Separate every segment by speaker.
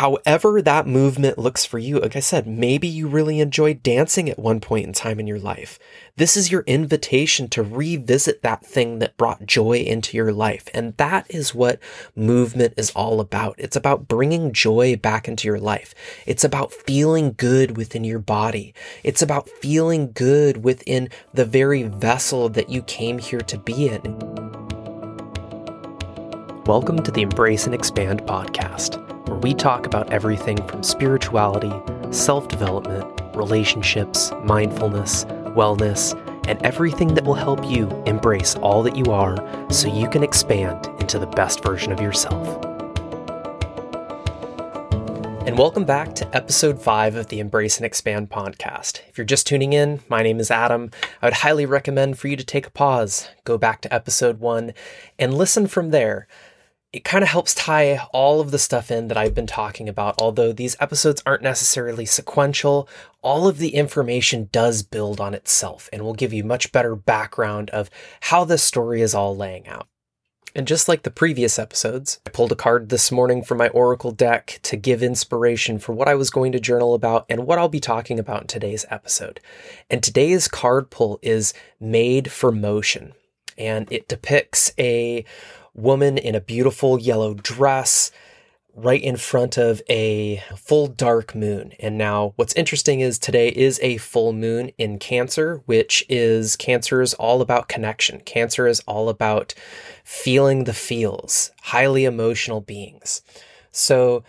Speaker 1: however that movement looks for you, like I said, maybe you really enjoyed dancing at one point in time in your life. This is your invitation to revisit that thing that brought joy into your life. And that is what movement is all about. It's about bringing joy back into your life. It's about feeling good within your body. It's about feeling good within the very vessel that you came here to be in. Welcome to the Embrace and Expand podcast where we talk about everything from spirituality, self development, relationships, mindfulness, wellness, and everything that will help you embrace all that you are so you can expand into the best version of yourself. And welcome back to episode five of the Embrace and Expand podcast. If you're just tuning in, my name is Adam. I would highly recommend for you to take a pause, go back to episode one, and listen from there it kind of helps tie all of the stuff in that I've been talking about. Although these episodes aren't necessarily sequential, all of the information does build on itself and will give you much better background of how this story is all laying out. And just like the previous episodes, I pulled a card this morning from my Oracle deck to give inspiration for what I was going to journal about and what I'll be talking about in today's episode. And today's card pull is Made for Motion. And it depicts a woman in a beautiful yellow dress right in front of a full dark moon. And now what's interesting is today is a full moon in Cancer, which is Cancer is all about connection. Cancer is all about feeling the feels, highly emotional beings. So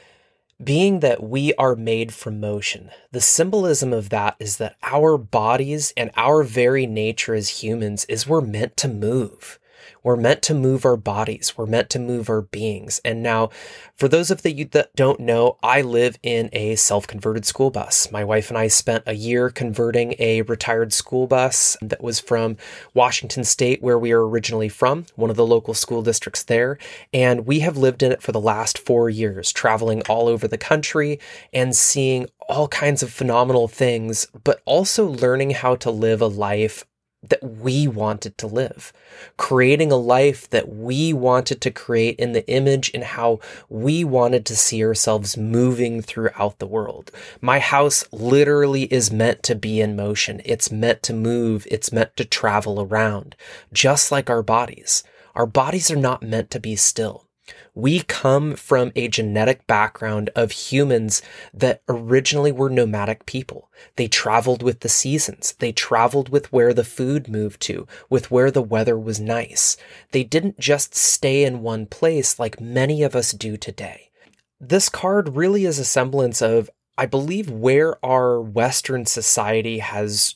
Speaker 1: being that we are made from motion, the symbolism of that is that our bodies and our very nature as humans is we're meant to move. We're meant to move our bodies. We're meant to move our beings. And now, for those of you that don't know, I live in a self-converted school bus. My wife and I spent a year converting a retired school bus that was from Washington State, where we are originally from, one of the local school districts there. And we have lived in it for the last four years, traveling all over the country and seeing all kinds of phenomenal things, but also learning how to live a life that we wanted to live, creating a life that we wanted to create in the image and how we wanted to see ourselves moving throughout the world. My house literally is meant to be in motion. It's meant to move. It's meant to travel around, just like our bodies. Our bodies are not meant to be still. We come from a genetic background of humans that originally were nomadic people. They traveled with the seasons. They traveled with where the food moved to, with where the weather was nice. They didn't just stay in one place like many of us do today. This card really is a semblance of, I believe, where our Western society has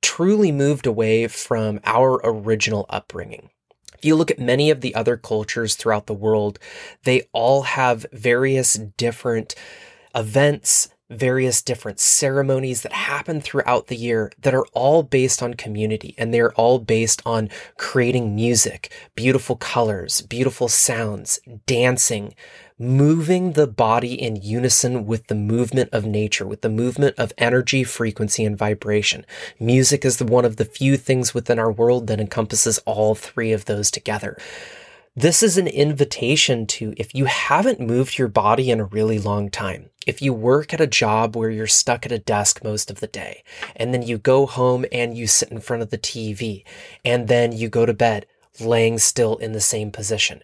Speaker 1: truly moved away from our original upbringing. If you look at many of the other cultures throughout the world, they all have various different events, various different ceremonies that happen throughout the year that are all based on community and they're all based on creating music, beautiful colors, beautiful sounds, dancing, moving the body in unison with the movement of nature, with the movement of energy, frequency, and vibration. Music is one of the few things within our world that encompasses all three of those together. This is an invitation to if you haven't moved your body in a really long time, if you work at a job where you're stuck at a desk most of the day, and then you go home and you sit in front of the TV, and then you go to bed laying still in the same position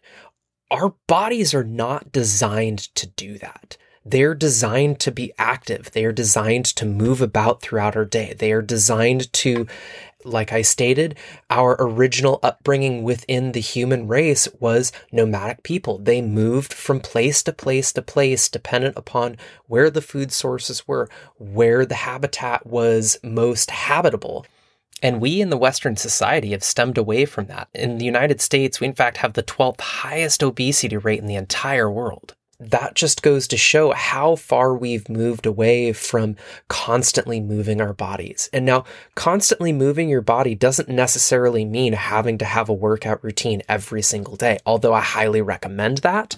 Speaker 1: our bodies are not designed to do that. They're designed to be active. They are designed to move about throughout our day. They are designed to, like I stated, our original upbringing within the human race was nomadic people. They moved from place to place to place, dependent upon where the food sources were, where the habitat was most habitable. And we in the Western society have stemmed away from that. In the United States, we in fact have the 12th highest obesity rate in the entire world. That just goes to show how far we've moved away from constantly moving our bodies. And now, constantly moving your body doesn't necessarily mean having to have a workout routine every single day, although I highly recommend that.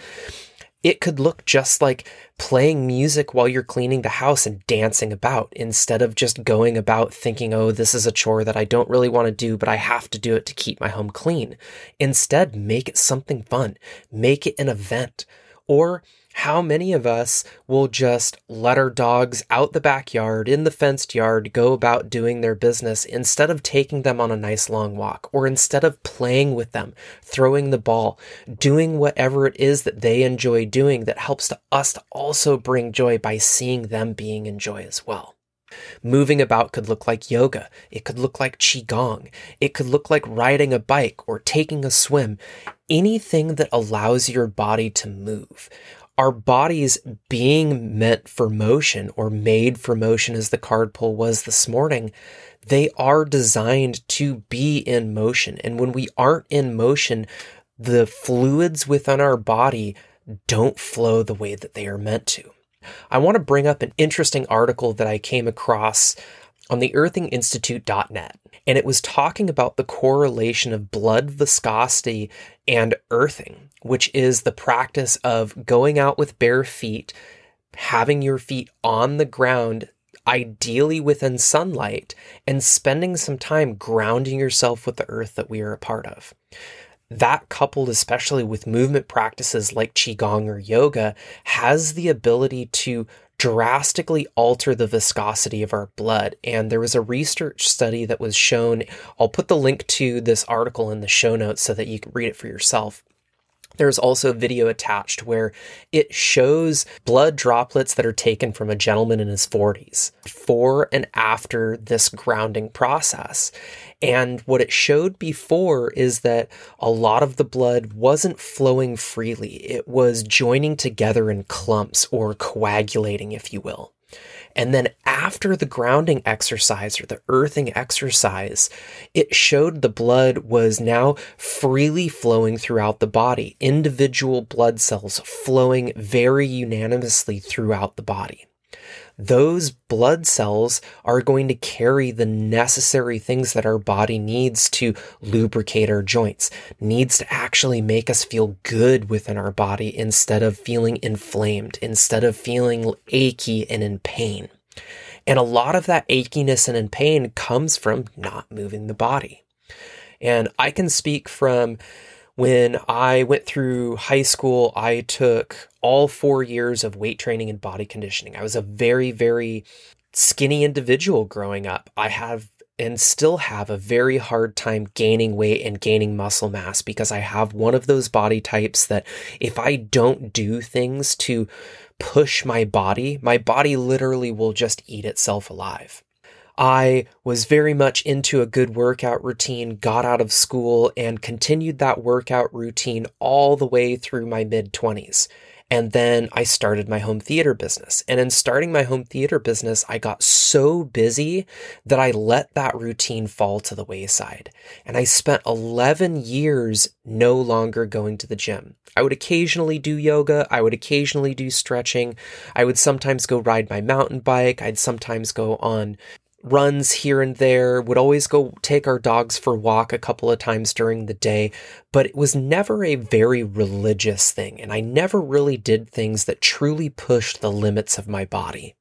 Speaker 1: It could look just like playing music while you're cleaning the house and dancing about instead of just going about thinking, oh, this is a chore that I don't really want to do, but I have to do it to keep my home clean. Instead, make it something fun. Make it an event. Or How many of us will just let our dogs out the backyard, in the fenced yard, go about doing their business instead of taking them on a nice long walk, or instead of playing with them, throwing the ball, doing whatever it is that they enjoy doing that helps to us to also bring joy by seeing them being in joy as well? Moving about could look like yoga. It could look like Qigong. It could look like riding a bike or taking a swim. Anything that allows your body to move our bodies being meant for motion or made for motion, as the card pull was this morning, they are designed to be in motion. And when we aren't in motion, the fluids within our body don't flow the way that they are meant to. I want to bring up an interesting article that I came across on the earthinginstitute.net. And it was talking about the correlation of blood viscosity and earthing, which is the practice of going out with bare feet, having your feet on the ground, ideally within sunlight, and spending some time grounding yourself with the earth that we are a part of. That coupled especially with movement practices like Qigong or yoga has the ability to drastically alter the viscosity of our blood. And there was a research study that was shown. I'll put the link to this article in the show notes so that you can read it for yourself. There's also video attached where it shows blood droplets that are taken from a gentleman in his 40s before and after this grounding process. And what it showed before is that a lot of the blood wasn't flowing freely. It was joining together in clumps or coagulating, if you will. And then after the grounding exercise or the earthing exercise, it showed the blood was now freely flowing throughout the body, individual blood cells flowing very unanimously throughout the body those blood cells are going to carry the necessary things that our body needs to lubricate our joints, needs to actually make us feel good within our body instead of feeling inflamed, instead of feeling achy and in pain. And a lot of that achiness and in pain comes from not moving the body. And I can speak from when I went through high school, I took all four years of weight training and body conditioning. I was a very, very skinny individual growing up. I have and still have a very hard time gaining weight and gaining muscle mass because I have one of those body types that if I don't do things to push my body, my body literally will just eat itself alive. I was very much into a good workout routine, got out of school, and continued that workout routine all the way through my mid 20s. And then I started my home theater business. And in starting my home theater business, I got so busy that I let that routine fall to the wayside. And I spent 11 years no longer going to the gym. I would occasionally do yoga. I would occasionally do stretching. I would sometimes go ride my mountain bike. I'd sometimes go on runs here and there, would always go take our dogs for a walk a couple of times during the day, but it was never a very religious thing. And I never really did things that truly pushed the limits of my body.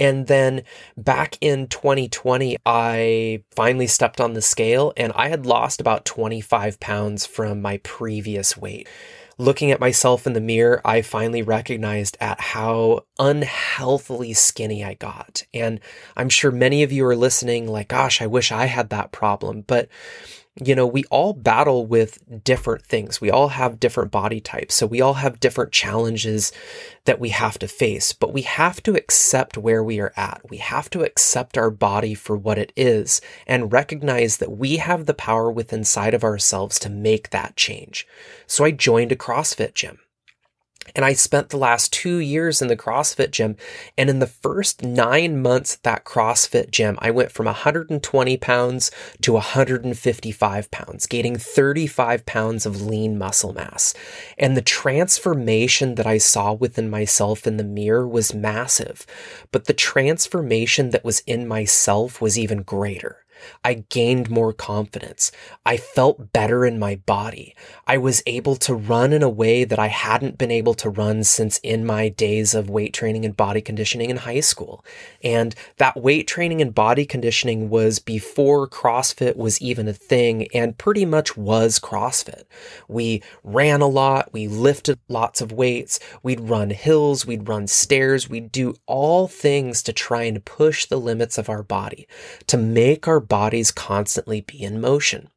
Speaker 1: And then back in 2020, I finally stepped on the scale and I had lost about 25 pounds from my previous weight looking at myself in the mirror, I finally recognized at how unhealthily skinny I got. And I'm sure many of you are listening like, gosh, I wish I had that problem. But you know, we all battle with different things. We all have different body types. So we all have different challenges that we have to face, but we have to accept where we are at. We have to accept our body for what it is and recognize that we have the power within inside of ourselves to make that change. So I joined a CrossFit gym. And I spent the last two years in the CrossFit gym. And in the first nine months at that CrossFit gym, I went from 120 pounds to 155 pounds, gaining 35 pounds of lean muscle mass. And the transformation that I saw within myself in the mirror was massive. But the transformation that was in myself was even greater I gained more confidence. I felt better in my body. I was able to run in a way that I hadn't been able to run since in my days of weight training and body conditioning in high school. And that weight training and body conditioning was before CrossFit was even a thing and pretty much was CrossFit. We ran a lot. We lifted lots of weights. We'd run hills. We'd run stairs. We'd do all things to try and push the limits of our body, to make our bodies constantly be in motion.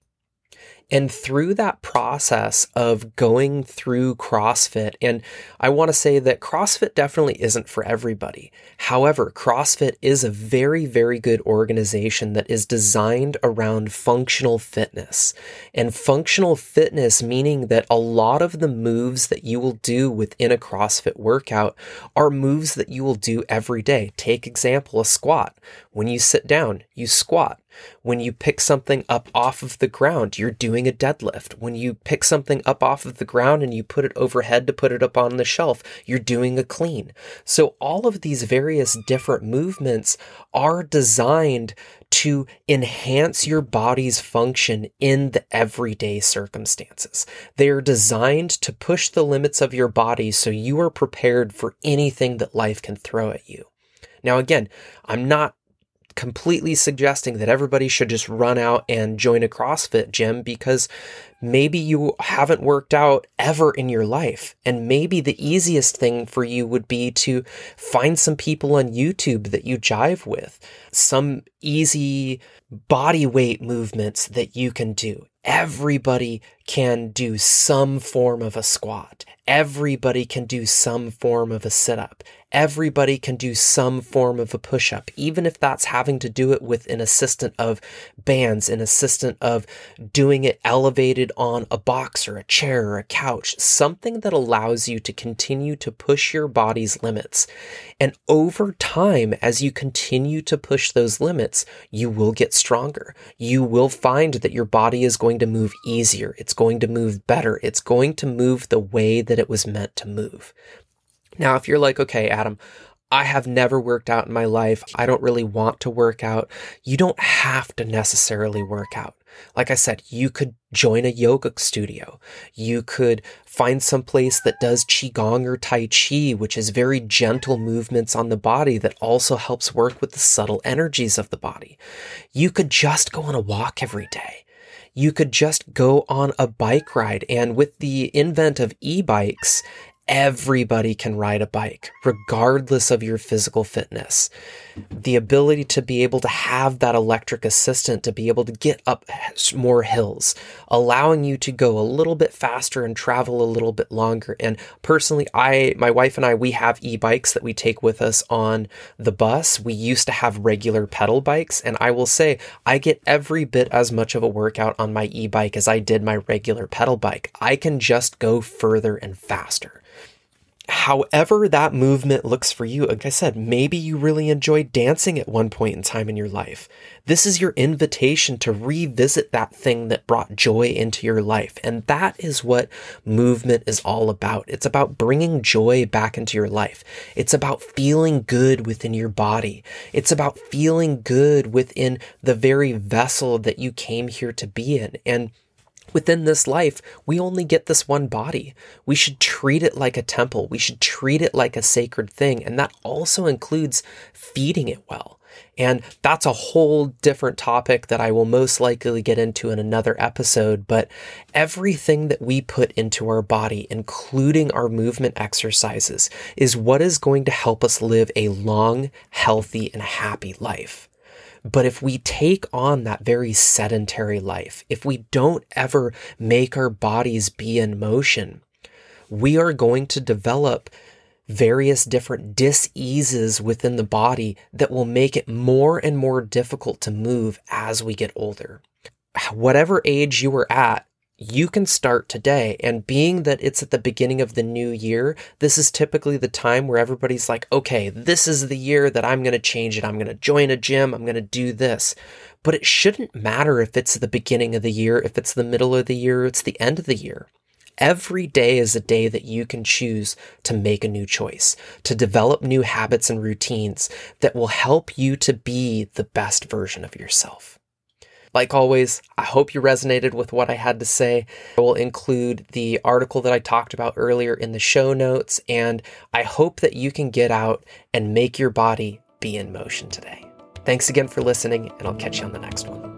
Speaker 1: And through that process of going through CrossFit, and I want to say that CrossFit definitely isn't for everybody. However, CrossFit is a very, very good organization that is designed around functional fitness. And functional fitness meaning that a lot of the moves that you will do within a CrossFit workout are moves that you will do every day. Take example, a squat. When you sit down, you squat. When you pick something up off of the ground, you're doing a deadlift. When you pick something up off of the ground and you put it overhead to put it up on the shelf, you're doing a clean. So all of these various different movements are designed to enhance your body's function in the everyday circumstances. They are designed to push the limits of your body so you are prepared for anything that life can throw at you. Now, again, I'm not completely suggesting that everybody should just run out and join a CrossFit gym because maybe you haven't worked out ever in your life. And maybe the easiest thing for you would be to find some people on YouTube that you jive with, some easy body weight movements that you can do. Everybody can do some form of a squat. Everybody can do some form of a sit up everybody can do some form of a push up, even if that's having to do it with an assistant of bands, an assistant of doing it elevated on a box or a chair or a couch, something that allows you to continue to push your body's limits. And over time, as you continue to push those limits, you will get stronger. You will find that your body is going to move easier. It's going to move better. It's going to move the way that it was meant to move. Now, if you're like, okay, Adam, I have never worked out in my life. I don't really want to work out. You don't have to necessarily work out. Like I said, you could join a yoga studio. You could find some place that does Qigong or Tai Chi, which is very gentle movements on the body that also helps work with the subtle energies of the body. You could just go on a walk every day. You could just go on a bike ride. And with the invent of e-bikes everybody can ride a bike, regardless of your physical fitness. The ability to be able to have that electric assistant to be able to get up more hills, allowing you to go a little bit faster and travel a little bit longer. And personally, I, my wife and I, we have e bikes that we take with us on the bus. We used to have regular pedal bikes, and I will say I get every bit as much of a workout on my e bike as I did my regular pedal bike. I can just go further and faster however that movement looks for you, like I said, maybe you really enjoyed dancing at one point in time in your life. This is your invitation to revisit that thing that brought joy into your life. And that is what movement is all about. It's about bringing joy back into your life. It's about feeling good within your body. It's about feeling good within the very vessel that you came here to be in. And within this life, we only get this one body. We should treat it like a temple. We should treat it like a sacred thing. And that also includes feeding it well. And that's a whole different topic that I will most likely get into in another episode. But everything that we put into our body, including our movement exercises, is what is going to help us live a long, healthy, and happy life. But if we take on that very sedentary life, if we don't ever make our bodies be in motion, we are going to develop various different diseases within the body that will make it more and more difficult to move as we get older. Whatever age you are at, you can start today. And being that it's at the beginning of the new year, this is typically the time where everybody's like, okay, this is the year that I'm going to change it. I'm going to join a gym. I'm going to do this. But it shouldn't matter if it's the beginning of the year, if it's the middle of the year, it's the end of the year. Every day is a day that you can choose to make a new choice, to develop new habits and routines that will help you to be the best version of yourself. Like always, I hope you resonated with what I had to say. I will include the article that I talked about earlier in the show notes, and I hope that you can get out and make your body be in motion today. Thanks again for listening, and I'll catch you on the next one.